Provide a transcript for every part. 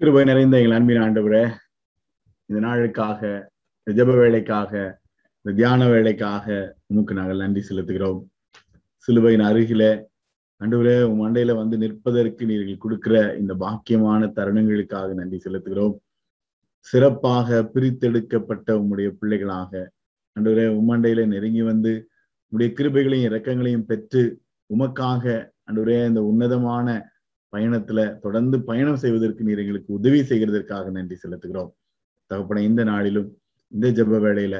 கிருபை நிறைந்த எங்கள் அன்பின் ஆண்டவரே இந்த நாளுக்காக இந்த வேலைக்காக இந்த தியான வேலைக்காக உமக்கு நாங்கள் நன்றி செலுத்துகிறோம். சிலுவையின் அருகில அன்றுவரே உன் மண்டையில வந்து நிற்பதற்கு நீங்கள் கொடுக்கிற இந்த பாக்கியமான தருணங்களுக்காக நன்றி செலுத்துகிறோம். சிறப்பாக பிரித்தெடுக்கப்பட்ட உம்முடைய பிள்ளைகளாக அன்றுவரே உம்மண்டையில நெருங்கி வந்து உம்முடைய கிருபைகளையும் இரக்கங்களையும் பெற்று உமக்காக அன்றுவரே இந்த உன்னதமான பயணத்துல தொடர்ந்து பயணம் செய்வதற்கு நீர் எங்களுக்கு உதவி செய்கிறதற்காக நன்றி செலுத்துகிறோம். தகப்பன இந்த நாளிலும் இந்த ஜப வேளையில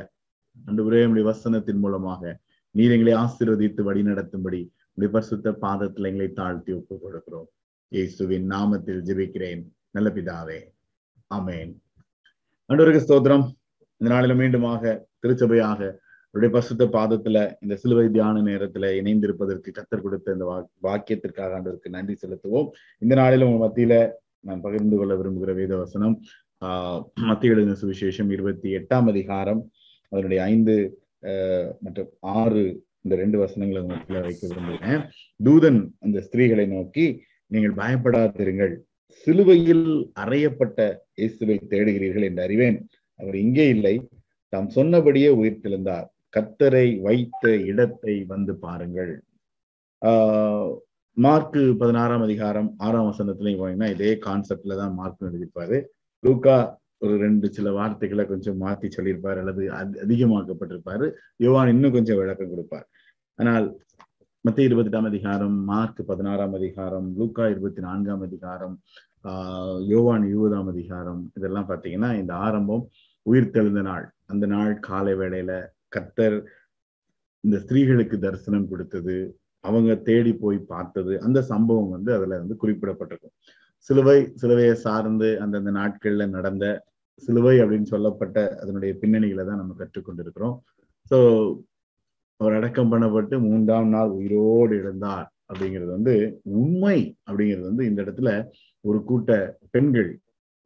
அன்று உடைய வசனத்தின் மூலமாக நீர் எங்களை ஆசீர்வதித்து வழி நடத்தும்படி உடைய பரிசுத்த பாதத்தில் எங்களை தாழ்த்தி ஒப்புக் கொடுக்கிறோம். இயேசுவின் நாமத்தில் ஜெபிக்கிறேன். நல்ல பிதாவே. அமேன் அன்றுவருக்கு ஸ்தோத்திரம். இந்த நாளில மீண்டுமாக திருச்சபையாக அவருடைய பசுத்த பாதத்துல இந்த சிலுவை தியான நேரத்துல இணைந்திருப்பதற்கு கத்தர் கொடுத்த இந்த வாக்கியத்திற்காக ஆண்டவருக்கு நன்றி செலுத்துவோம். இந்த நாளில உங்க மத்தியில நான் பகிர்ந்து கொள்ள விரும்புகிற வேத வசனம் ஆஹ் மத்திய எழுதின சுவிசேஷம் இருபத்தி எட்டாம் அதிகாரம் அதனுடைய ஐந்து மற்றும் ஆறு இந்த ரெண்டு வசனங்களை மத்தியில வைக்க விரும்புகிறேன். தூதன் அந்த ஸ்திரீகளை நோக்கி நீங்கள் பயப்படாதிருங்கள். சிலுவையில் அறையப்பட்ட இயேசுவை தேடுகிறீர்கள் என்று அறிவேன். அவர் இங்கே இல்லை. தாம் சொன்னபடியே உயிர்த்தெழுந்தார் கத்தரை வைத்த இடத்தை வந்து பாருங்கள். ஆஹ் மார்க்கு பதினாறாம் அதிகாரம் ஆறாம் வசனத்துலையும் போனீங்கன்னா இதே கான்செப்ட்ல தான் மார்க் எழுதியிருப்பாரு. லூக்கா ஒரு ரெண்டு சில வார்த்தைகளை கொஞ்சம் மாத்தி சொல்லியிருப்பார் அல்லது அதிகமாக்கப்பட்டிருப்பாரு. யோவான் இன்னும் கொஞ்சம் விளக்கம் கொடுப்பார். ஆனால் மத்திய இருபத்தி எட்டாம் அதிகாரம் மார்க் பதினாறாம் அதிகாரம் லூக்கா இருபத்தி நான்காம் அதிகாரம் ஆஹ் யோவான் இருபதாம் அதிகாரம் இதெல்லாம் பார்த்தீங்கன்னா இந்த ஆரம்பம் உயிர்த்தெழுந்த நாள். அந்த நாள் காலை வேளையில கத்தர் இந்த ஸ்திரீகளுக்கு தரிசனம் கொடுத்தது அவங்க தேடி போய் பார்த்தது அந்த சம்பவம் வந்து அதுல வந்து குறிப்பிடப்பட்டிருக்கும். சிலுவை சிலுவையை சார்ந்து அந்தந்த நாட்கள்ல நடந்த சிலுவை அப்படின்னு சொல்லப்பட்ட அதனுடைய பின்னணிகளை தான் நம்ம கற்றுக்கொண்டிருக்கிறோம். ஸோ அவர் அடக்கம் பண்ணப்பட்டு மூன்றாம் நாள் உயிரோடு எழுந்தார் அப்படிங்கிறது வந்து உண்மை அப்படிங்கிறது வந்து இந்த இடத்துல ஒரு கூட்ட பெண்கள்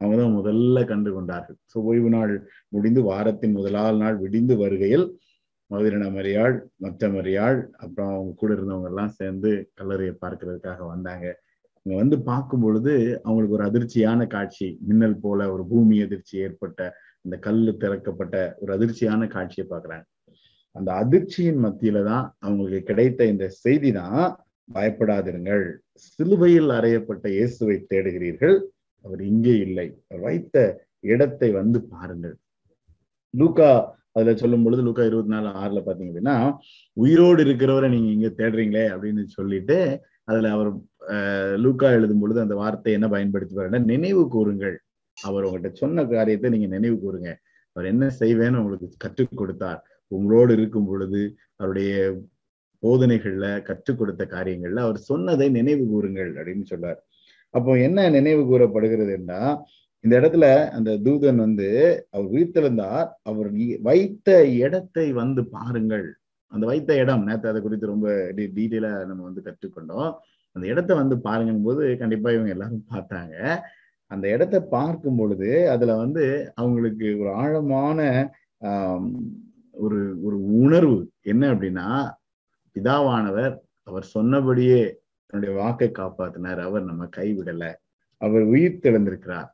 அவங்க தான் முதல்ல கண்டு கொண்டார்கள் ஸோ ஓய்வு நாள் முடிந்து வாரத்தின் முதலாள் நாள் விடிந்து வருகையில் மதுரின மரியாள் மற்ற மரியாள் அப்புறம் அவங்க கூட இருந்தவங்க எல்லாம் சேர்ந்து கல்லறையை பார்க்கறதுக்காக வந்தாங்க. இங்க வந்து பார்க்கும் பொழுது அவங்களுக்கு ஒரு அதிர்ச்சியான காட்சி மின்னல் போல ஒரு பூமி அதிர்ச்சி ஏற்பட்ட இந்த கல்லு திறக்கப்பட்ட ஒரு அதிர்ச்சியான காட்சியை பார்க்குறாங்க. அந்த அதிர்ச்சியின் மத்தியில தான் அவங்களுக்கு கிடைத்த இந்த செய்தி தான் பயப்படாதிருங்கள். சிலுவையில் அறையப்பட்ட இயேசுவை தேடுகிறீர்கள். அவர் இங்கே இல்லை. வைத்த இடத்தை வந்து பாருங்கள். லூக்கா அதுல சொல்லும் பொழுது லூக்கா இருபத்தி நாலு ஆறுல பாத்தீங்க அப்படின்னா உயிரோடு இருக்கிறவரை நீங்க இங்க தேடுறீங்களே அப்படின்னு சொல்லிட்டு அதுல அவர் லூக்கா எழுதும் பொழுது அந்த வார்த்தை என்ன பயன்படுத்தி நினைவு கூறுங்கள். அவர் உங்கள்கிட்ட சொன்ன காரியத்தை நீங்க நினைவு கூறுங்க. அவர் என்ன செய்வேன்னு உங்களுக்கு கற்றுக் கொடுத்தார். உங்களோடு இருக்கும் பொழுது அவருடைய போதனைகள்ல கற்றுக் கொடுத்த காரியங்கள்ல அவர் சொன்னதை நினைவு கூறுங்கள் அப்படின்னு சொல்றார் அப்போ என்ன நினைவு கூறப்படுகிறதுன்னா இந்த இடத்துல அந்த தூதன் வந்து அவர் உயிர்த்தெழுந்தார் அவர் வைத்த இடத்தை வந்து பாருங்கள். அந்த வைத்த இடம் நேற்று அதை குறித்து ரொம்ப டீட்டெயிலா நம்ம வந்து கற்றுக்கொண்டோம். அந்த இடத்த வந்து பாருங்கும் போது கண்டிப்பா இவங்க எல்லாரும் பார்த்தாங்க. அந்த இடத்த பார்க்கும் பொழுது அதுல வந்து அவங்களுக்கு ஒரு ஆழமான ஒரு ஒரு உணர்வு. என்ன அப்படின்னா பிதாவானவர் அவர் சொன்னபடியே தன்னுடைய வாக்கை காப்பாத்தினார். அவர் நம்ம கைவிடல அவர் உயிர் தெளிந்திருக்கிறார்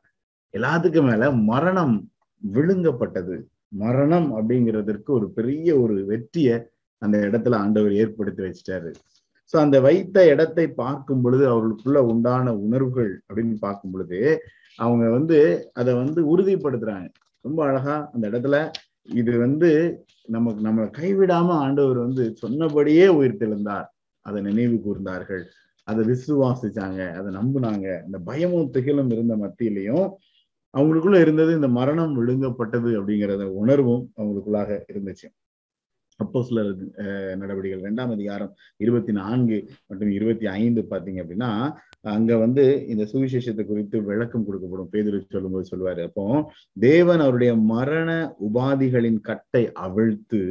எல்லாத்துக்கும் மேல மரணம் விழுங்கப்பட்டது. மரணம் அப்படிங்கிறதற்கு ஒரு பெரிய ஒரு வெற்றியை அந்த இடத்துல ஆண்டவர் ஏற்படுத்தி வச்சிட்டாரு. சோ அந்த வைத்த இடத்தை பார்க்கும் பொழுது அவர்களுக்குள்ள உண்டான உணர்வுகள் அப்படின்னு பார்க்கும் பொழுது அவங்க வந்து அதை வந்து உறுதிப்படுத்துறாங்க. ரொம்ப அழகா அந்த இடத்துல இது வந்து நமக்கு நம்மளை கைவிடாம ஆண்டவர் வந்து சொன்னபடியே உயிர் தெளிந்தார் அதை நினைவு கூர்ந்தார்கள். அதை விசுவாசிச்சாங்க அதை நம்புனாங்க. இந்த பயமும் திகிலும் இருந்த மத்தியிலையும் அவங்களுக்குள்ள இருந்தது இந்த மரணம் விழுங்கப்பட்டது அப்படிங்கிறத உணர்வும் அவங்களுக்குள்ளாக இருந்துச்சு. அப்போ சில நடவடிக்கைகள் ரெண்டாம் அதிகாரம் இருபத்தி நான்கு மற்றும் இருபத்தி ஐந்து பாத்தீங்க அப்படின்னா அங்க வந்து இந்த சுவிசேஷத்தை குறித்து விளக்கம் கொடுக்கப்படும். பேதுரு சொல்லும்போது சொல்லுவாரு அப்போ தேவன் அவருடைய மரண உபாதிகளின் கட்டை அவிழ்த்து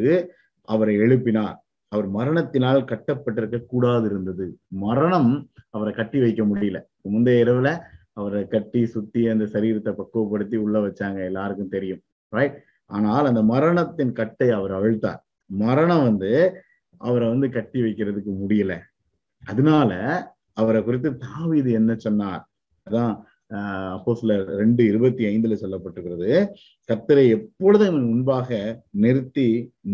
அவரை எழுப்பினார். அவர் மரணத்தினால் கட்டப்பட்டிருக்க கூடாது இருந்தது மரணம் அவரை கட்டி வைக்க முடியல. முந்தைய இரவுல அவரை கட்டி சுத்தி அந்த சரீரத்தை பக்குவப்படுத்தி உள்ள வச்சாங்க. எல்லாருக்கும் தெரியும். ரைட் ஆனால் அந்த மரணத்தின் கட்டை அவர் அழுத்தார் மரணம் வந்து அவரை வந்து கட்டி வைக்கிறதுக்கு முடியல. அதனால அவரை குறித்து தாவிது என்ன சொன்னார்? அதான் அப்போ சில ரெண்டு இருபத்தி ஐந்துல சொல்லப்பட்டிருக்கிறது. கத்தரை எப்பொழுதும் முன்பாக நிறுத்தி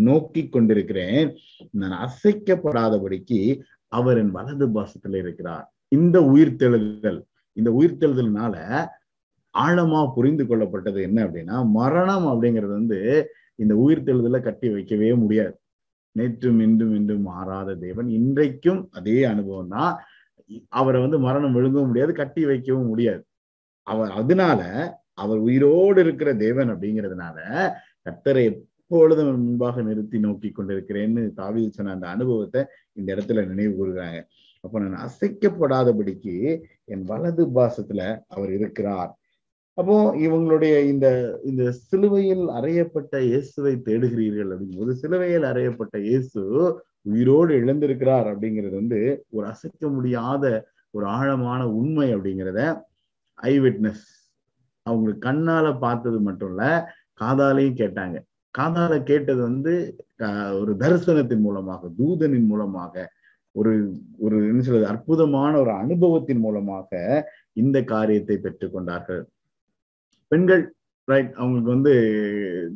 நோக்கி கொண்டிருக்கிறேன். நான் அசைக்கப்படாதபடிக்கு அவர் என் வலது பாசத்துல இருக்கிறார். இந்த உயிர்த்தெழுதல் இந்த உயிர்த்தெழுதல்னால ஆழமா புரிந்து கொள்ளப்பட்டது என்ன அப்படின்னா மரணம் அப்படிங்கிறது வந்து இந்த உயிர்த்தெழுதலை கட்டி வைக்கவே முடியாது. நேற்றும் இன்றும் இன்றும் மாறாத தேவன் இன்றைக்கும் அதே அனுபவம் தான் அவரை வந்து மரணம் விழுங்கவும் முடியாது கட்டி வைக்கவும் முடியாது. அவர் அதனால அவர் உயிரோடு இருக்கிற தேவன் அப்படிங்கிறதுனால கர்த்தரை எப்பொழுதும் முன்பாக நிறுத்தி நோக்கி கொண்டிருக்கிறேன்னு தாவி சொன்ன அந்த அனுபவத்தை இந்த இடத்துல நினைவு கூறுகிறாங்க. அப்ப நான் அசைக்கப்படாதபடிக்கு என் வலது பாசத்துல அவர் இருக்கிறார். அப்போ இவங்களுடைய இந்த இந்த சிலுவையில் அறையப்பட்ட இயேசுவை தேடுகிறீர்கள் அப்படிங்கும்போது சிலுவையில் அறையப்பட்ட இயேசு உயிரோடு இழந்திருக்கிறார் அப்படிங்கிறது வந்து ஒரு அசைக்க முடியாத ஒரு ஆழமான உண்மை அப்படிங்கிறத ஐ விட்னஸ் அவங்க கண்ணால பார்த்தது மட்டும் இல்ல காதாலையும் கேட்டாங்க. காதால கேட்டது வந்து ஒரு தரிசனத்தின் மூலமாக தூதனின் மூலமாக ஒரு ஒரு என்ன சொல்றது அற்புதமான ஒரு அனுபவத்தின் மூலமாக இந்த காரியத்தை பெற்றுக்கொண்டார்கள் பெண்கள் ரைட் அவங்களுக்கு வந்து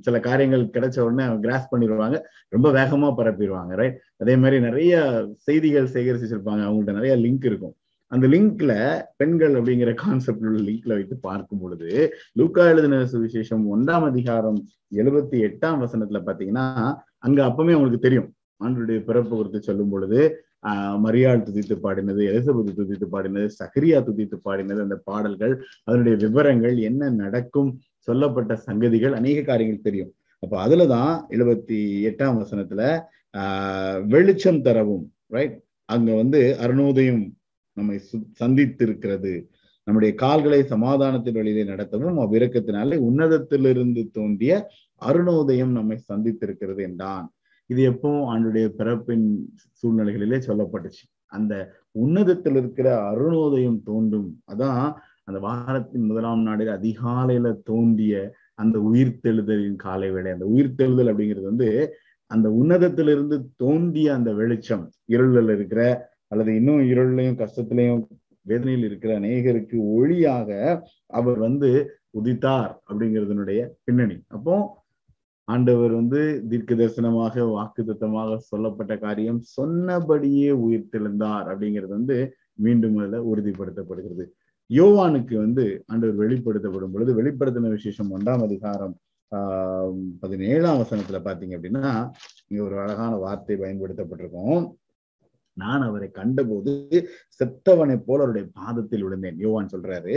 சில காரியங்கள் கிடைச்ச உடனே அவங்க கிராஸ் பண்ணிடுவாங்க. ரொம்ப வேகமா பரப்பிடுவாங்க ரைட் அதே மாதிரி நிறைய செய்திகள் சேகரிச்சு வச்சிருப்பாங்க அவங்கள்ட்ட நிறைய லிங்க் இருக்கும். அந்த லிங்க்ல பெண்கள் அப்படிங்கிற கான்செப்ட் உள்ள லிங்க்ல வைத்து பார்க்கும் பொழுது லூக்கா எழுதின சுவிசேஷம் ஒன்றாம் அதிகாரம் எழுபத்தி எட்டாம் வசனத்துல பாத்தீங்கன்னா அங்க அப்பவுமே அவங்களுக்கு தெரியும். ஆண்டுடைய பிறப்பு குறித்து சொல்லும் பொழுது ஆஹ் மரியாள் துதித்து பாடினது எலிசபெத் துதித்து பாடினது சஹரியா துதித்து பாடினது அந்த பாடல்கள் அதனுடைய விவரங்கள் என்ன நடக்கும் சொல்லப்பட்ட சங்கதிகள் அநேக காரியங்கள் தெரியும். அப்ப அதுலதான் எழுபத்தி எட்டாம் வசனத்துல ஆஹ் வெளிச்சம் தரவும் ரைட் அங்க வந்து அருணோதயம் நம்மை சந்தித்திருக்கிறது. நம்முடைய கால்களை சமாதானத்தின் வழியிலே நடத்தவும் அவ்விரக்கத்தினாலே உன்னதத்திலிருந்து தோன்றிய அருணோதயம் நம்மை சந்தித்திருக்கிறது என்றான். இது எப்பவும் ஆண்டுடைய பிறப்பின் சூழ்நிலைகளிலே சொல்லப்பட்டுச்சு. அந்த உன்னதத்தில் இருக்கிற அருணோதயம் தோன்றும். அதான் அந்த வாரத்தின் முதலாம் நாளில் அதிகாலையில தோன்றிய அந்த உயிர்த்தெழுதலின் காலை வேலை அந்த உயிர்த்தெழுதல் அப்படிங்கிறது வந்து அந்த உன்னதத்திலிருந்து தோன்றிய அந்த வெளிச்சம் இருளில் இருக்கிற அல்லது இன்னும் இருளையும் கஷ்டத்திலையும் வேதனையில் இருக்கிற அநேகருக்கு ஒளியாக அவர் வந்து உதித்தார் அப்படிங்கிறதுனுடைய பின்னணி. அப்போ ஆண்டவர் வந்து தீர்க்க தரிசனமாக வாக்கு தத்தமாக சொல்லப்பட்ட காரியம் சொன்னபடியே உயிர்த்தெழுந்தார் அப்படிங்கிறது வந்து மீண்டும் அதுல உறுதிப்படுத்தப்படுகிறது. யோவானுக்கு வந்து ஆண்டவர் வெளிப்படுத்தப்படும் பொழுது வெளிப்படுத்தின விசேஷம் ஒன்றாம் அதிகாரம் ஆஹ் பதினேழாம் வசனத்துல பாத்தீங்க அப்படின்னா இங்க ஒரு அழகான வார்த்தை பயன்படுத்தப்பட்டிருக்கோம். நான் அவரை கண்டபோது செத்தவனை போல அவருடைய பாதத்தில் விழுந்தேன். யோவான் சொல்றாரு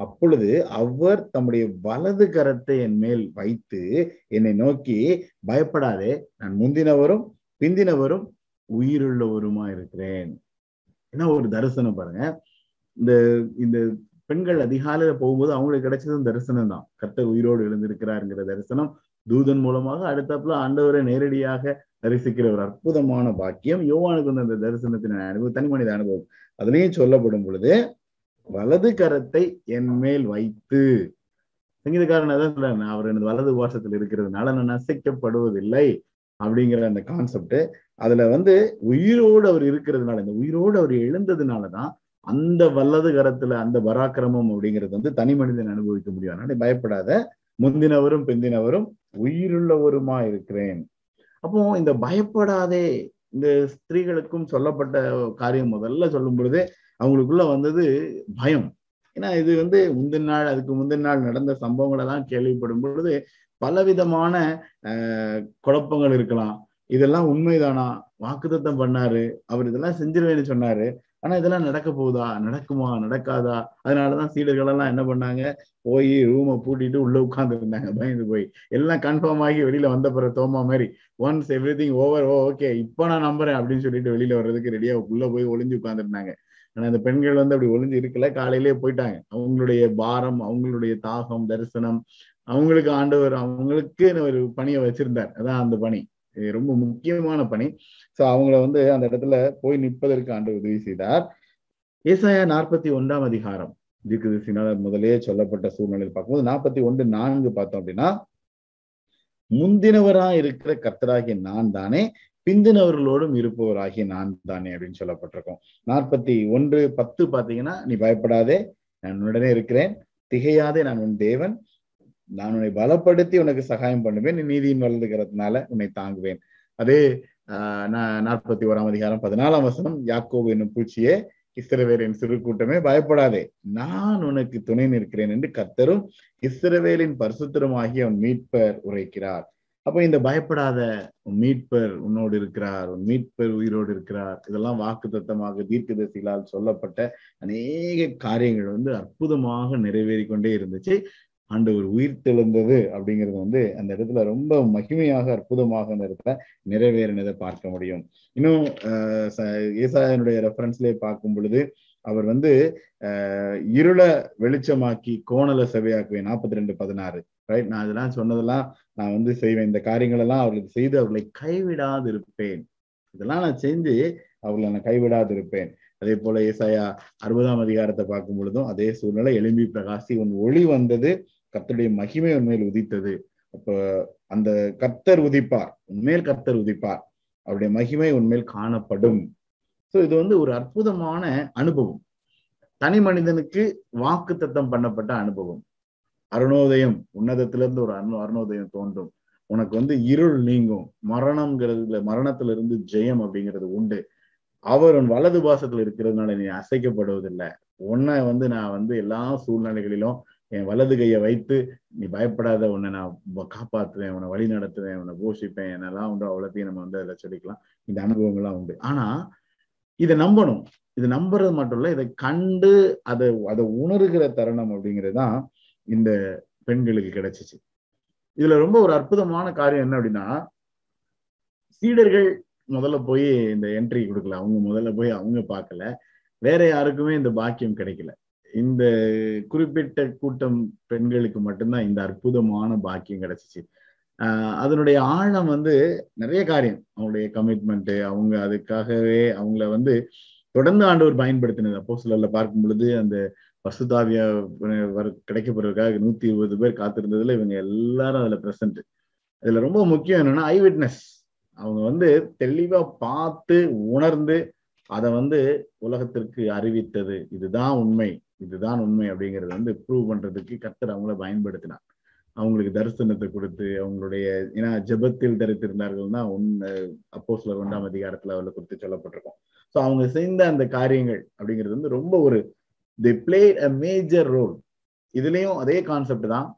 அப்பொழுது அவர் தம்முடைய வலது கரத்தை என் மேல் வைத்து என்னை நோக்கி பயப்படாதே நான் முந்தினவரும் பிந்தினவரும் உயிருள்ளவருமா இருக்கிறேன். என்ன ஒரு தரிசனம் பாருங்க. இந்த இந்த பெண்கள் அதிகாலையில போகும்போது அவங்களுக்கு கிடைச்சதும் தரிசனம் தான். கர்த்தர் உயிரோடு எழுந்திருக்கிறாருங்கிற தரிசனம் தூதன் மூலமாக அடுத்தப்புல ஆண்டவரை நேரடியாக தரிசிக்கிற ஒரு அற்புதமான பாக்கியம். யோவானுக்கு வந்து அந்த தரிசனத்தின் அனுபவம் தனி மனித அனுபவம் அதுலயும் சொல்லப்படும் பொழுது வலது கரத்தை என் மேல் வைத்து. சங்கீதக்காரன் அதான் சொல்றாரு அவர் எனது வலது வாசத்தில் இருக்கிறதுனால நான் நசைக்கப்படுவதில்லை அப்படிங்கிற அந்த கான்செப்ட் அதுல வந்து உயிரோடு அவர் இருக்கிறதுனால இந்த உயிரோடு அவர் எழுந்ததுனாலதான் அந்த வல்லது கரத்துல அந்த பராக்கிரமம் அப்படிங்கிறது வந்து தனி மனிதன் அனுபவிக்க முடியும். அதனால பயப்படாத. முந்தினவரும் பிந்தினவரும் உயிருள்ளவருமா இருக்கிறேன். அப்போ இந்த பயப்படாதே இந்த ஸ்திரீகளுக்கும் சொல்லப்பட்ட காரியம் முதல்ல சொல்லும் பொழுதே அவங்களுக்குள்ள வந்தது பயம். ஏன்னா இது வந்து முந்தின நாள் அதுக்கு முந்தின நாள் நடந்த சம்பவங்களை எல்லாம் கேள்விப்படும் பொழுது பலவிதமான குழப்பங்கள் இருக்கலாம். இதெல்லாம் உண்மைதானா? வாக்குத்தத்தம் பண்ணாரு. அவர் இதெல்லாம் செஞ்சிருவேன்னு சொன்னாரு. ஆனா இதெல்லாம் நடக்க போகுதா? நடக்குமா? நடக்காதா? அதனாலதான் சீடர்கள் எல்லாம் என்ன பண்ணாங்க? போய் ரூமை பூட்டிட்டு உள்ள உட்கார்ந்து இருந்தாங்க பயந்து போய். எல்லாம் கன்ஃபார்ம் ஆகி வெளியில வந்த பிறகு தோமா மாதிரி once everything over oh okay இப்ப நான் நம்புறேன் அப்படின்னு சொல்லிட்டு வெளியில வர்றதுக்கு ரெடியா உள்ள போய் ஒளிஞ்சு உட்கார்ந்துருந்தாங்க. ஆனா அந்த பெண்கள் வந்து அப்படி ஒளிஞ்சு இருக்கல. காலையிலேயே போயிட்டாங்க. அவங்களுடைய பாரம் அவங்களுடைய தாகம் தரிசனம் அவங்களுக்கு ஆண்டவர் அவங்களுக்கு ஒரு பணியை வச்சிருந்தார். அதான் அந்த பணி. ரொம்ப முக்கியமான பணி. சோ அவங்கள வந்து அந்த இடத்துல போய் நிற்பதற்கு ஆண்டு உதவி செய்தார். ஏசாயா நாற்பத்தி ஒன்றாம் அதிகாரம். தீர்க்கதரிசினால முதலே சொல்லப்பட்ட சூழ்நிலையில் பார்க்கும்போது நாற்பத்தி ஒன்று நான்கு பார்த்தோம் அப்படின்னா முந்தினவரா இருக்கிற கர்த்தராகிய நான் தானே பிந்தினவர்களோடும் இருப்பவராகிய நான் தானே அப்படின்னு சொல்லப்பட்டிருக்கோம். நாற்பத்தி ஒன்று பத்து பாத்தீங்கன்னா நீ பயப்படாதே நான் உடனே இருக்கிறேன் திகையாதே நான் உன் தேவன் நான் உன்னை பலப்படுத்தி உனக்கு சகாயம் பண்ணுவேன். நீ நீதியின் வளர்ந்துக்கிறதுனால உன்னை தாங்குவேன். அதே ஆஹ் நாற்பத்தி ஓராம் அதிகாரம் பதினாலாம் வசனம் யாக்கோபு என்னும் பூச்சியே இஸ்ரவேலின் சிறு கூட்டமே பயப்படாதே. நான் உனக்கு துணை நிற்கிறேன் என்று கத்தரும் இஸ்ரவேலின் பரிசுத்தருமாகிய அவன் மீட்பர் உரைக்கிறார். அப்ப இந்த பயப்படாத உன் மீட்பர் உன்னோடு இருக்கிறார் உன் மீட்பர் உயிரோடு இருக்கிறார். இதெல்லாம் வாக்கு தத்தமாக தீர்க்கதரிசிகளால் சொல்லப்பட்ட அநேக காரியங்கள் வந்து அற்புதமாக நிறைவேறி கொண்டே இருந்துச்சு. ஆண்டவர் உயிர் தெழுந்தது அப்படிங்கிறது வந்து அந்த இடத்துல ரொம்ப மகிமையாக அற்புதமாக அந்த இடத்துல நிறைவேறினதை பார்க்க முடியும். இன்னும் ஏசாயனுடைய ரெஃபரன்ஸ்லேயே பார்க்கும் பொழுது அவர் வந்து அஹ் இருளை வெளிச்சமாக்கி கோணல சபையாக்குவேன் நாற்பத்தி ரெண்டு பதினாறு. ரைட் நான் இதெல்லாம் சொன்னதெல்லாம் நான் வந்து செய்வேன். இந்த காரியங்கள் எல்லாம் அவர்களுக்கு செய்து அவர்களை கைவிடாது இருப்பேன் இதெல்லாம் நான் செஞ்சு அவர்களை நான் கைவிடாது இருப்பேன் அதே போல ஏசாயா அறுபதாம் அதிகாரத்தை பார்க்கும் பொழுதும் அதே சூழ்நிலை. எலும்பி பிரகாசி உன் ஒளி வந்தது. கர்த்தருடைய மகிமை உண்மையில் உதித்தது. அப்ப அந்த கர்த்தர் உதிப்பார் உண்மையில் கர்த்தர் உதிப்பார். அவருடைய மகிமை உண்மையில் காணப்படும். ஸோ இது வந்து ஒரு அற்புதமான அனுபவம். தனி மனிதனுக்கு வாக்கு தத்தம் பண்ணப்பட்ட அனுபவம். அருணோதயம் உன்னதத்திலிருந்து ஒரு அருண் அருணோதயம் தோன்றும். உனக்கு வந்து இருள் நீங்கும். மரணம்ங்கிறதுல மரணத்துல இருந்து ஜெயம் அப்படிங்கிறது உண்டு. அவர் உன் வலது பாசத்துல இருக்கிறதுனால நீ அசைக்கப்படுவதில்லை. உன்னை வந்து நான் வந்து எல்லா சூழ்நிலைகளிலும் என் வலது கையை வைத்து நீ பயப்படாத உன்னை நான் காப்பாற்றுவேன் உன்னை வழி நடத்துவேன் உன்னை போஷிப்பேன் என்னெல்லாம் உண்டு அவ்வளோத்தையும் நம்ம வந்து அதில் சொல்லிக்கலாம். இந்த அனுபவங்கள்லாம் உண்டு. ஆனா இதை நம்பணும். இது நம்புறது மட்டும் இல்லை இதை கண்டு அதை அதை உணர்கிற தருணம் அப்படிங்கிறது தான் இந்த பெண்களுக்கு கிடைச்சிச்சு. இதுல ரொம்ப ஒரு அற்புதமான காரியம் என்ன அப்படின்னா சீடர்கள் முதல்ல போய் இந்த என்ட்ரி கொடுக்கல. அவங்க முதல்ல போய் அவங்க பார்க்கல. வேற யாருக்குமே இந்த பாக்கியம் கிடைக்கல. இந்த குறிப்பிட்ட கூட்டம் பெண்களுக்கு மட்டும்தான் இந்த அற்புதமான பாக்கியம் கிடைச்சிச்சு. அதனுடைய ஆழம் வந்து நிறைய காரியம். அவங்களுடைய கமிட்மெண்ட் அவங்க அதுக்காகவே அவங்கள வந்து தொடர்ந்து ஆண்டவர் பயன்படுத்தினது. அப்போ சிலர்ல பார்க்கும் பொழுது அந்த பசுதாவிய கிடைக்கப்படுறதுக்காக நூத்தி இருபது பேர் காத்திருந்ததுல இவங்க எல்லாரும் அதுல பிரசன்ட் இதுல ரொம்ப முக்கியம் என்னன்னா ஐ விட்னஸ் அவங்க வந்து தெளிவா பார்த்து உணர்ந்து அதை வந்து உலகத்திற்கு அறிவித்தது. இதுதான் உண்மை. இதுதான் உண்மை அப்படிங்கிறது வந்து ப்ரூவ் பண்றதுக்கு கத்தர் அவங்கள பயன்படுத்தினார். அவங்களுக்கு தரிசனத்தை கொடுத்து அவங்களுடைய ஏன்னா ஜெபத்தில் தரித்திருந்தார்கள் தான் உன் அப்போ சில ஒன்றாம் அதிகாரத்துல அவளை குறித்து சொல்லப்பட்டிருக்கோம். ஸோ அவங்க செய்த அந்த காரியங்கள் அப்படிங்கிறது வந்து ரொம்ப ஒரு the play a major role இதுலயும் அதே கான்செப்ட் தான்.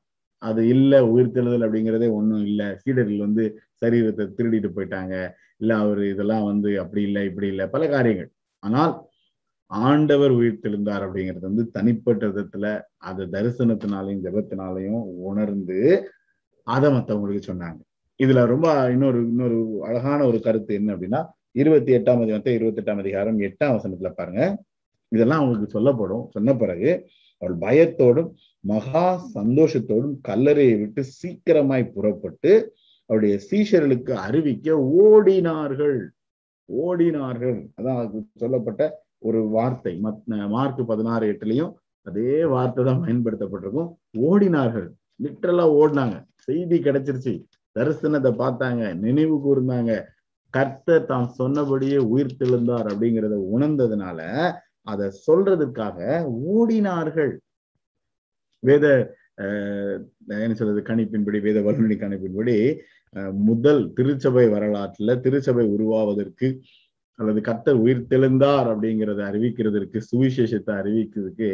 அது இல்லை உயிர்த்தெழுதல் அப்படிங்கிறதே ஒன்றும் இல்லை. சீடர்கள் வந்து சரீரத்தை திருடிட்டு போயிட்டாங்க. இல்லை அவர் இதெல்லாம் வந்து அப்படி இல்லை இப்படி இல்லை பல காரியங்கள். ஆனால் ஆண்டவர் உயிர்த்தெழுந்தார் அப்படிங்கிறது வந்து தனிப்பட்ட விதத்துல அது தரிசனத்தினாலையும் ஜபத்தினாலையும் உணர்ந்து அதை மற்றவங்களுக்கு சொன்னாங்க. இதுல ரொம்ப இன்னொரு இன்னொரு அழகான ஒரு கருத்து என்ன அப்படின்னா இருபத்தி எட்டாம் அதிகாரத்தை இருபத்தி எட்டாம் அதிகாரம் எட்டாம் வசனத்துல பாருங்க. இதெல்லாம் அவங்களுக்கு சொல்லப்படும். சொன்ன பிறகு அவள் பயத்தோடும் மகா சந்தோஷத்தோடும் கல்லறையை விட்டு சீக்கிரமாய் புறப்பட்டு அவருடைய சீஷர்களுக்கு அறிவிக்க ஓடினார்கள். ஓடினார்கள். அதான் சொல்லப்பட்ட ஒரு வார்த்தை மத் மார்க் பதினாறு எட்டுலையும் அதே வார்த்தை தான் பயன்படுத்தப்பட்டிருக்கும். ஓடினார்கள். லிட்டரலா ஓடினாங்க. செய்தி கிடைச்சிருச்சு. தரிசனத்தை பார்த்தாங்க. நினைவு கூர்ந்தாங்க. கர்த்தர் தாம் சொன்னபடியே உயிர் தெழுந்தார் அப்படிங்கிறத உணர்ந்ததுனால அதை சொல்றதுக்காக ஓடினார்கள். வேத என்ன சொல்றது கணிப்பின்படி வேத வல்லுநி கணிப்பின்படி முதல் திருச்சபை வரலாற்றுல திருச்சபை உருவாவதற்கு அல்லது கத்தர் உயிர் தெழுந்தார் அப்படிங்கிறத அறிவிக்கிறதுக்கு சுவிசேஷத்தை அறிவிக்கிறதுக்கு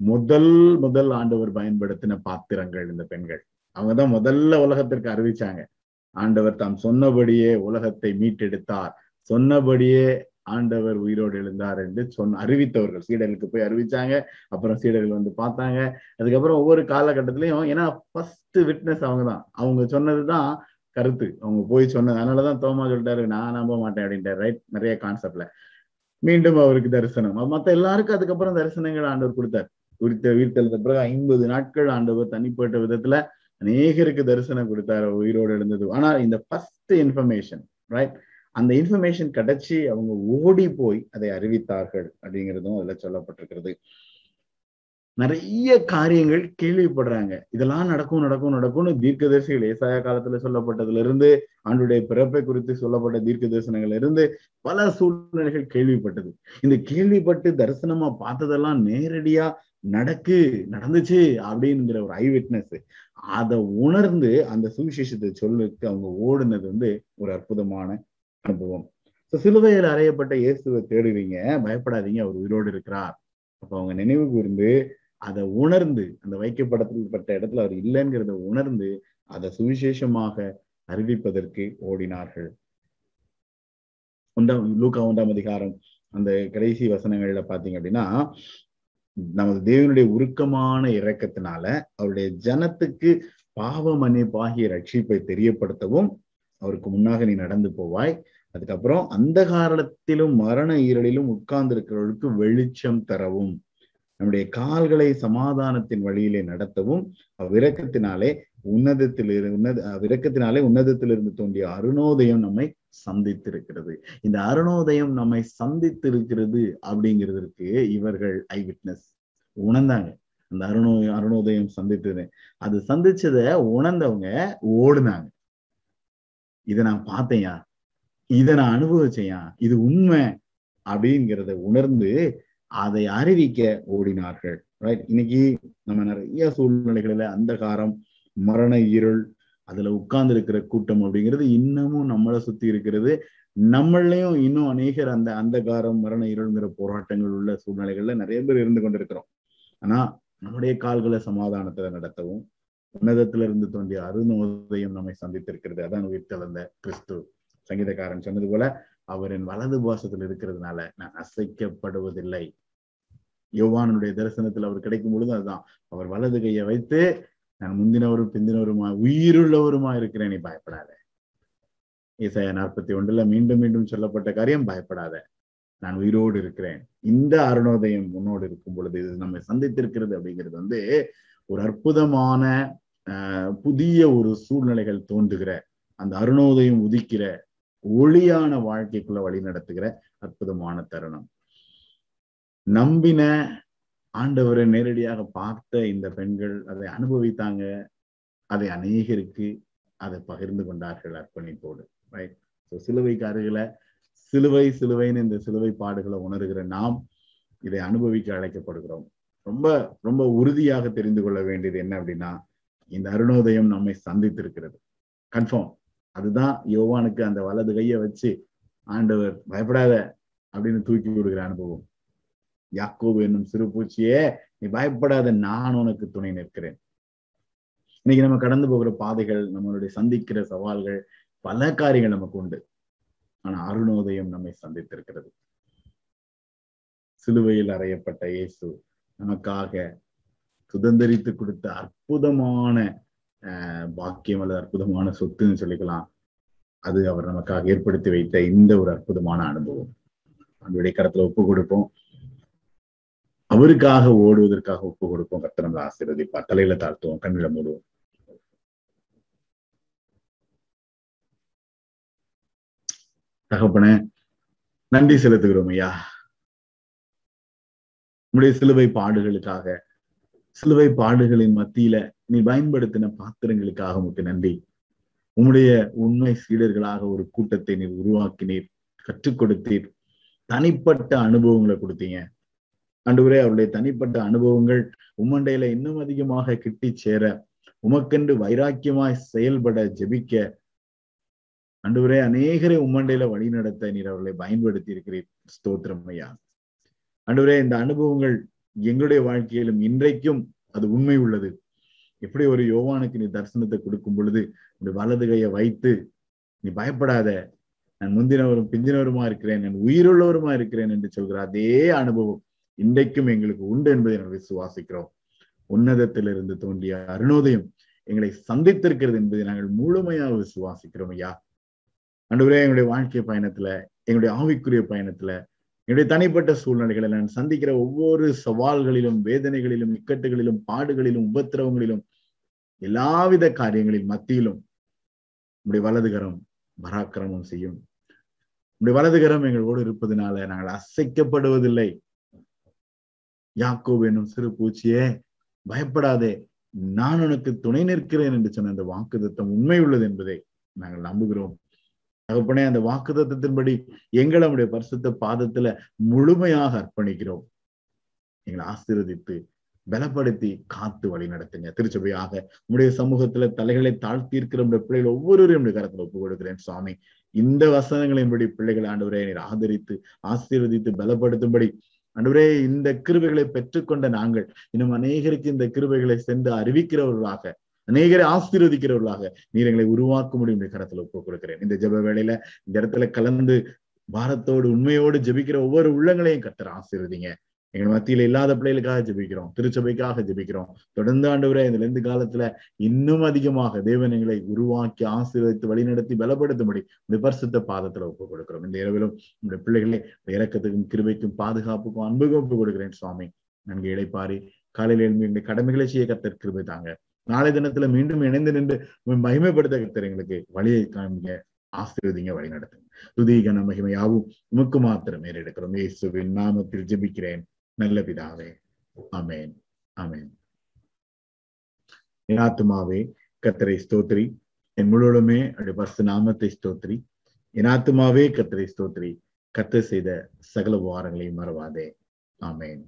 முதல் முதல் ஆண்டவர் பயன்படுத்தின பாத்திரங்கள் இந்த பெண்கள். அவங்கதான் முதல்ல உலகத்திற்கு அறிவிச்சாங்க. ஆண்டவர் தாம் சொன்னபடியே உலகத்தை மீட்டெடுத்தார். சொன்னபடியே ஆண்டவர் உயிரோடு எழுந்தார் என்று சொன்ன அறிவித்தவர்கள். சீடர்களுக்கு போய் அறிவிச்சாங்க. அப்புறம் சீடர்கள் வந்து பார்த்தாங்க. அதுக்கப்புறம் ஒவ்வொரு காலகட்டத்திலையும் ஏன்னா ஃபர்ஸ்ட் விட்னஸ் அவங்க தான் அவங்க சொன்னதுதான் கருத்து. அவங்க போய் சொன்னது அதனாலதான் தோமா சொல்லிட்டாரு நான் நம்ப மாட்டேன் அப்படின்ட்டார் ரைட் நிறைய கான்செப்ட்ல மீண்டும் அவருக்கு தரிசனம். மத்த எல்லாருக்கும் அதுக்கப்புறம் தரிசனங்கள் ஆண்டவர் கொடுத்தார். குறித்த உயிர்த்தெழுந்த பிறகு ஐம்பது நாட்கள் ஆண்டவர் தனிப்பட்ட விதத்துல அநேகருக்கு தரிசனம் கொடுத்தாரு உயிரோடு எழுந்தது. ஆனா இந்த ஃபர்ஸ்ட் இன்ஃபர்மேஷன் ரைட் அந்த இன்ஃபர்மேஷன் கிடைச்சி அவங்க ஓடி போய் அதை அறிவித்தார்கள் அப்படிங்கிறதும் அதுல சொல்லப்பட்டிருக்கிறது. நிறைய காரியங்கள் கேள்விப்படுறாங்க. இதெல்லாம் நடக்கும் நடக்கும் நடக்கும்னு தீர்க்கதரிசிகள் ஏசாய காலத்துல சொல்லப்பட்டதுல இருந்து ஆண்டுடைய பிறப்பை குறித்து சொல்லப்பட்ட தீர்க்க தரிசனங்கள்ல இருந்து பல சூழ்நிலைகள் கேள்விப்பட்டது. இந்த கேள்விப்பட்டு தரிசனமா பார்த்ததெல்லாம் நேரடியா நடக்கு நடந்துச்சு அப்படிங்கிற ஒரு ஐ விட்னஸ் அதை உணர்ந்து அந்த சுவிசேஷத்தை சொல்லுக்கு அவங்க ஓடுனது வந்து ஒரு அற்புதமான அனுபவம். சிலுவையில் அறையப்பட்ட இயேசுவை தேடுவீங்க. பயப்படாதீங்க. அவர் உயிரோடு இருக்கிறார். அப்ப அவங்க நினைவு கூர்ந்து அதை உணர்ந்து அந்த வைக்கப்படப்பட்ட இடத்துல அவர் இல்லைங்கிறத உணர்ந்து அதை சுவிசேஷமாக அறிவிப்பதற்கு ஓடினார்கள். ஒன்றாம் லூக்கா ஒன்றாம் அதிகாரம் அந்த கடைசி வசனங்கள்ல பாத்தீங்க அப்படின்னா நமது தேவனுடைய உருக்கமான இறக்கத்தினால அவருடைய ஜனத்துக்கு பாவ மன்னிப்பாகிய ரட்சிப்பை தெரியப்படுத்தவும் அவருக்கு முன்னாக நீ நடந்து போவாய். அதுக்கப்புறம் அந்த காலத்திலும் மரண ஈரலிலும் உட்கார்ந்து இருக்கிறவர்களுக்கு வெளிச்சம் தரவும். நம்முடைய கால்களை சமாதானத்தின் வழியிலே நடத்தவும் அவ்விரக்கத்தினாலே உன்னதத்தில் உன்னத விரக்கத்தினாலே உன்னதத்திலிருந்து தோன்றிய அருணோதயம் நம்மை சந்தித்திருக்கிறது. இந்த அருணோதயம் நம்மை சந்தித்திருக்கிறது அப்படிங்கிறதுக்கு இவர்கள் ஐ விட்னஸ். உணர்ந்தாங்க. அந்த அருணோ அருணோதயம் சந்தித்தது. அது சந்திச்சத உணர்ந்தவங்க ஓடுனாங்க. இதை நான் பார்த்தேயா இதை நான் அனுபவிச்சேயா இது உண்மை அப்படிங்கிறத உணர்ந்து அதை அறிவிக்க ஓடினார்கள். ரைட் இன்னைக்கு நம்ம நிறைய சூழ்நிலைகளில அந்தகாரம் மரண இருள் அதுல உட்கார்ந்து இருக்கிற கூட்டம் அப்படிங்கிறது இன்னமும் நம்மளை சுத்தி இருக்கிறது. நம்மளையும் இன்னும் அநேகர் அந்த அந்தகாரம் மரண இருள்ங்கிற போராட்டங்கள் உள்ள சூழ்நிலைகள்ல நிறைய பேர் இருந்து கொண்டிருக்கிறோம். ஆனா நம்முடைய கால்களை சமாதானத்துல நடத்தவும் உன்னதத்துல இருந்து தோன்றிய அருணோதயம் நம்மை சந்தித்திருக்கிறது. அதான் உயிர்த்தெழுந்த கிறிஸ்து. சங்கீதக்காரன் சொன்னது போல அவரின் வலது பாசத்தில் இருக்கிறதுனால நான் அசைக்கப்படுவதில்லை. யோவானுடைய தரிசனத்தில் அவர் கிடைக்கும் பொழுது அதுதான். அவர் வலது கையை வைத்து நான் முந்தினவரும் பிந்தினவருமா உயிருள்ளவருமா இருக்கிறேன் நீ பயப்படாத. இசையா நாற்பத்தி ஒன்றுல மீண்டும் மீண்டும் சொல்லப்பட்ட காரியம் பயப்படாத நான் உயிரோடு இருக்கிறேன். இந்த அருணோதயம் உன்னோடு இருக்கும் பொழுது இது நம்மை சந்தித்திருக்கிறது. அப்படிங்கிறது வந்து ஒரு அற்புதமான ஆஹ் புதிய ஒரு சூழ்நிலைகள் தோன்றுகிற அந்த அருணோதயம் உதிக்கிற ஒளியான வாழ்க்கைக்குள்ள வழி நடத்துகிற அற்புதமான தருணம். நம்பின ஆண்டவரை நேரடியாக பார்த்த இந்த பெண்கள் அதை அனுபவித்தாங்க. அதை அநேகருக்கு அதை பகிர்ந்து கொண்டார்கள் அர்ப்பணிப்போடு ரைட் ஸோ சிலுவைக்கு அருகில சிலுவை சிலுவைன்னு இந்த சிலுவை பாடுகளை உணர்கிற நாம் இதை அனுபவிக்க அழைக்கப்படுகிறோம். ரொம்ப ரொம்ப உறுதியாக தெரிந்து கொள்ள வேண்டியது என்ன அப்படின்னா இந்த அருணோதயம் நம்மை சந்தித்திருக்கிறது. கன்ஃபார்ம் அதுதான் யோவானுக்கு அந்த வலது கையை வச்சு ஆண்டவர் பயப்படாத அப்படின்னு தூக்கி விடுகிற அனுபவம். யாக்கோபு என்னும் சிறு பூச்சியே நீ பயப்படாத நான் உனக்கு துணை நிற்கிறேன். இன்னைக்கு நம்ம கடந்து போகிற பாதைகள் நம்மளுடைய சந்திக்கிற சவால்கள் பல காரியங்கள் நமக்கு உண்டு. ஆனா அருணோதயம் நம்மை சந்தித்திருக்கிறது. சிலுவையில் அறையப்பட்ட இயேசு நமக்காக சுதந்திரித்து கொடுத்த அற்புதமான பாக்கியம் அல்லது அற்புதமான சொத்துன்னு சொல்லிக்கலாம். அது அவர் நமக்காக ஏற்படுத்தி வைத்த இந்த ஒரு அற்புதமான அனுபவம். அவருடைய கரத்துல ஒப்பு கொடுப்போம். அவருக்காக ஓடுவதற்காக ஒப்பு கொடுப்போம். கர்த்தர் நம்மளை ஆசீர்வதிப்பார். தலையில தாழ்த்துவோம். கண்ணில மூடுவோம். தகப்பன நன்றி செலுத்துகிறோம் ஐயா. உங்களுடைய சிலுவை பாடுகளுக்காக சிலுவை பாடுகளின் மத்தியில நீ பயன்படுத்தின பாத்திரங்களுக்காக உமக்கு நன்றி. உம்முடைய உண்மை சீடர்களாக ஒரு கூட்டத்தை நீர் உருவாக்கினீர் கற்றுக் கொடுத்தீர். தனிப்பட்ட அனுபவங்களை கொடுத்தீங்க. அன்றுவரே அவருடைய தனிப்பட்ட அனுபவங்கள் உம்மண்டையில இன்னும் அதிகமாக கிட்டி சேர உமக்கென்று வைராக்கியமாய் செயல்பட ஜெபிக்க. அன்றுவரே அநேகரை உம்மண்டையில வழி நடத்த நீர் அவர்களை பயன்படுத்தி இருக்கிறீர் ஸ்தோத்திரம் ஐயா. அன்றுவரே இந்த அனுபவங்கள் எங்களுடைய வாழ்க்கையிலும் இன்றைக்கும் அது உண்மை உள்ளது. எப்படி ஒரு யோவானுக்கு நீ தரிசனத்தை கொடுக்கும் பொழுது உடைய வலது கையை வைத்து நீ பயப்படாத நான் முந்தினவரும் பிந்தினவருமா இருக்கிறேன் நான் உயிருள்ளவருமா இருக்கிறேன் என்று சொல்கிற அதே அனுபவம் இன்றைக்கும் எங்களுக்கு உண்டு என்பதை நாங்கள் விசுவாசிக்கிறோம். உன்னதத்திலிருந்து தோன்றிய அருணோதயம் எங்களை சந்தித்திருக்கிறது என்பதை நாங்கள் முழுமையாக விசுவாசிக்கிறோம் ஐயா. அன்றுவரே எங்களுடைய வாழ்க்கை பயணத்துல எங்களுடைய ஆவிக்குரிய பயணத்துல என்னுடைய தனிப்பட்ட சூழ்நிலைகளை நான் சந்திக்கிற ஒவ்வொரு சவால்களிலும் வேதனைகளிலும் இக்கட்டுகளிலும் பாடுகளிலும் உபத்திரவங்களிலும் எல்லாவித காரியங்களில் மத்தியிலும் உங்களுடைய வலதுகரம் பராக்கிரமம் செய்யும். உடைய வலதுகரம் எங்களோடு இருப்பதனால நாங்கள் அசைக்கப்படுவதில்லை. யாக்கோப் என்னும் சிறு பூச்சியே பயப்படாதே நான் உனக்கு துணை நிற்கிறேன் என்று சொன்ன அந்த வாக்குதத்தம் உண்மை உள்ளது என்பதை நாங்கள் நம்புகிறோம். தகப்பனே அந்த வாக்குதத்தின்படி எங்களை நம்முடைய பரிசுத்த பாதத்துல முழுமையாக அர்ப்பணிக்கிறோம். எங்களை ஆசீர்வதித்து பலப்படுத்தி காத்து வழி நடத்துங்க. திருச்சபையாக உங்களுடைய சமூகத்துல தலைகளை தாழ்த்தி இருக்கிற பிள்ளைகள் ஒவ்வொருவரையும் உடைய கரத்துல ஒப்பு கொடுக்கிறேன் சுவாமி. இந்த வசனங்களின்படி பிள்ளைகள் ஆண்டவரே நீர் ஆதரித்து ஆசீர்வதித்து பலப்படுத்தும்படி. ஆண்டவரே இந்த கிருபைகளை பெற்றுக்கொண்ட நாங்கள் இன்னும் அநேகருக்கு இந்த கிருபைகளை சென்று அறிவிக்கிறவர்களாக அநேகரை ஆசீர்வதிக்கிறவர்களாக நீர் எங்களை உருவாக்க முடியும் கரத்துல ஒப்பு கொடுக்கிறேன். இந்த ஜெப வேளையில இந்த இடத்துல கலந்து பாரத்தோடு உண்மையோடு ஜெபிக்கிற ஒவ்வொரு உள்ளங்களையும் கத்துற ஆசீர்வதிங்க. எங்கள் மத்தியில இல்லாத பிள்ளைகளுக்காக ஜெபிக்கிறோம். திருச்சபைக்காக ஜபிக்கிறோம். தொடர்ந்து ஆண்டவரே இந்த இருந்து காலத்துல இன்னும் அதிகமாக தேவன் எங்களை உருவாக்கி ஆசீர்வதித்து வழிநடத்தி பலப்படுத்தும்படி விபர்சித்த பாதத்துல ஒப்பு கொடுக்கிறோம். இந்த இரவிலும் இந்த பிள்ளைகளை இறக்கத்துக்கும் கிருபைக்கும் பாதுகாப்புக்கும் அன்புக்கும் ஒப்பு கொடுக்கிறேன் சுவாமி. நன்கு இழைப்பாரி காலையில் எழுந்து இந்த கடமைகளை செய்ய கத்தர் கிருபை தாங்க. நாளை தினத்துல மீண்டும் இணைந்து நின்று மகிமைப்படுத்த கத்தர் எங்களுக்கு வழியை காமிங்க ஆசீர்வதிங்க வழி நடத்துங்க துதிகன மகிமையாவும் உமக்கு மாத்திரம் ஏறெடுக்கிறோம். இயேசுவின் நாமத்தில் ஜெபிக்கிறேன். நல்ல பிதாவே. அமேன் அமேன் என் ஆத்துமாவே கத்தரை ஸ்தோத்ரி என் முழுவதுமே அப்படி பஸ்து நாமத்தை ஸ்தோத்ரி என் ஆத்துமாவே கத்தரை ஸ்தோத்ரி கத்த செய்த சகல வாரங்களையும் மறவாதே. ஆமேன்.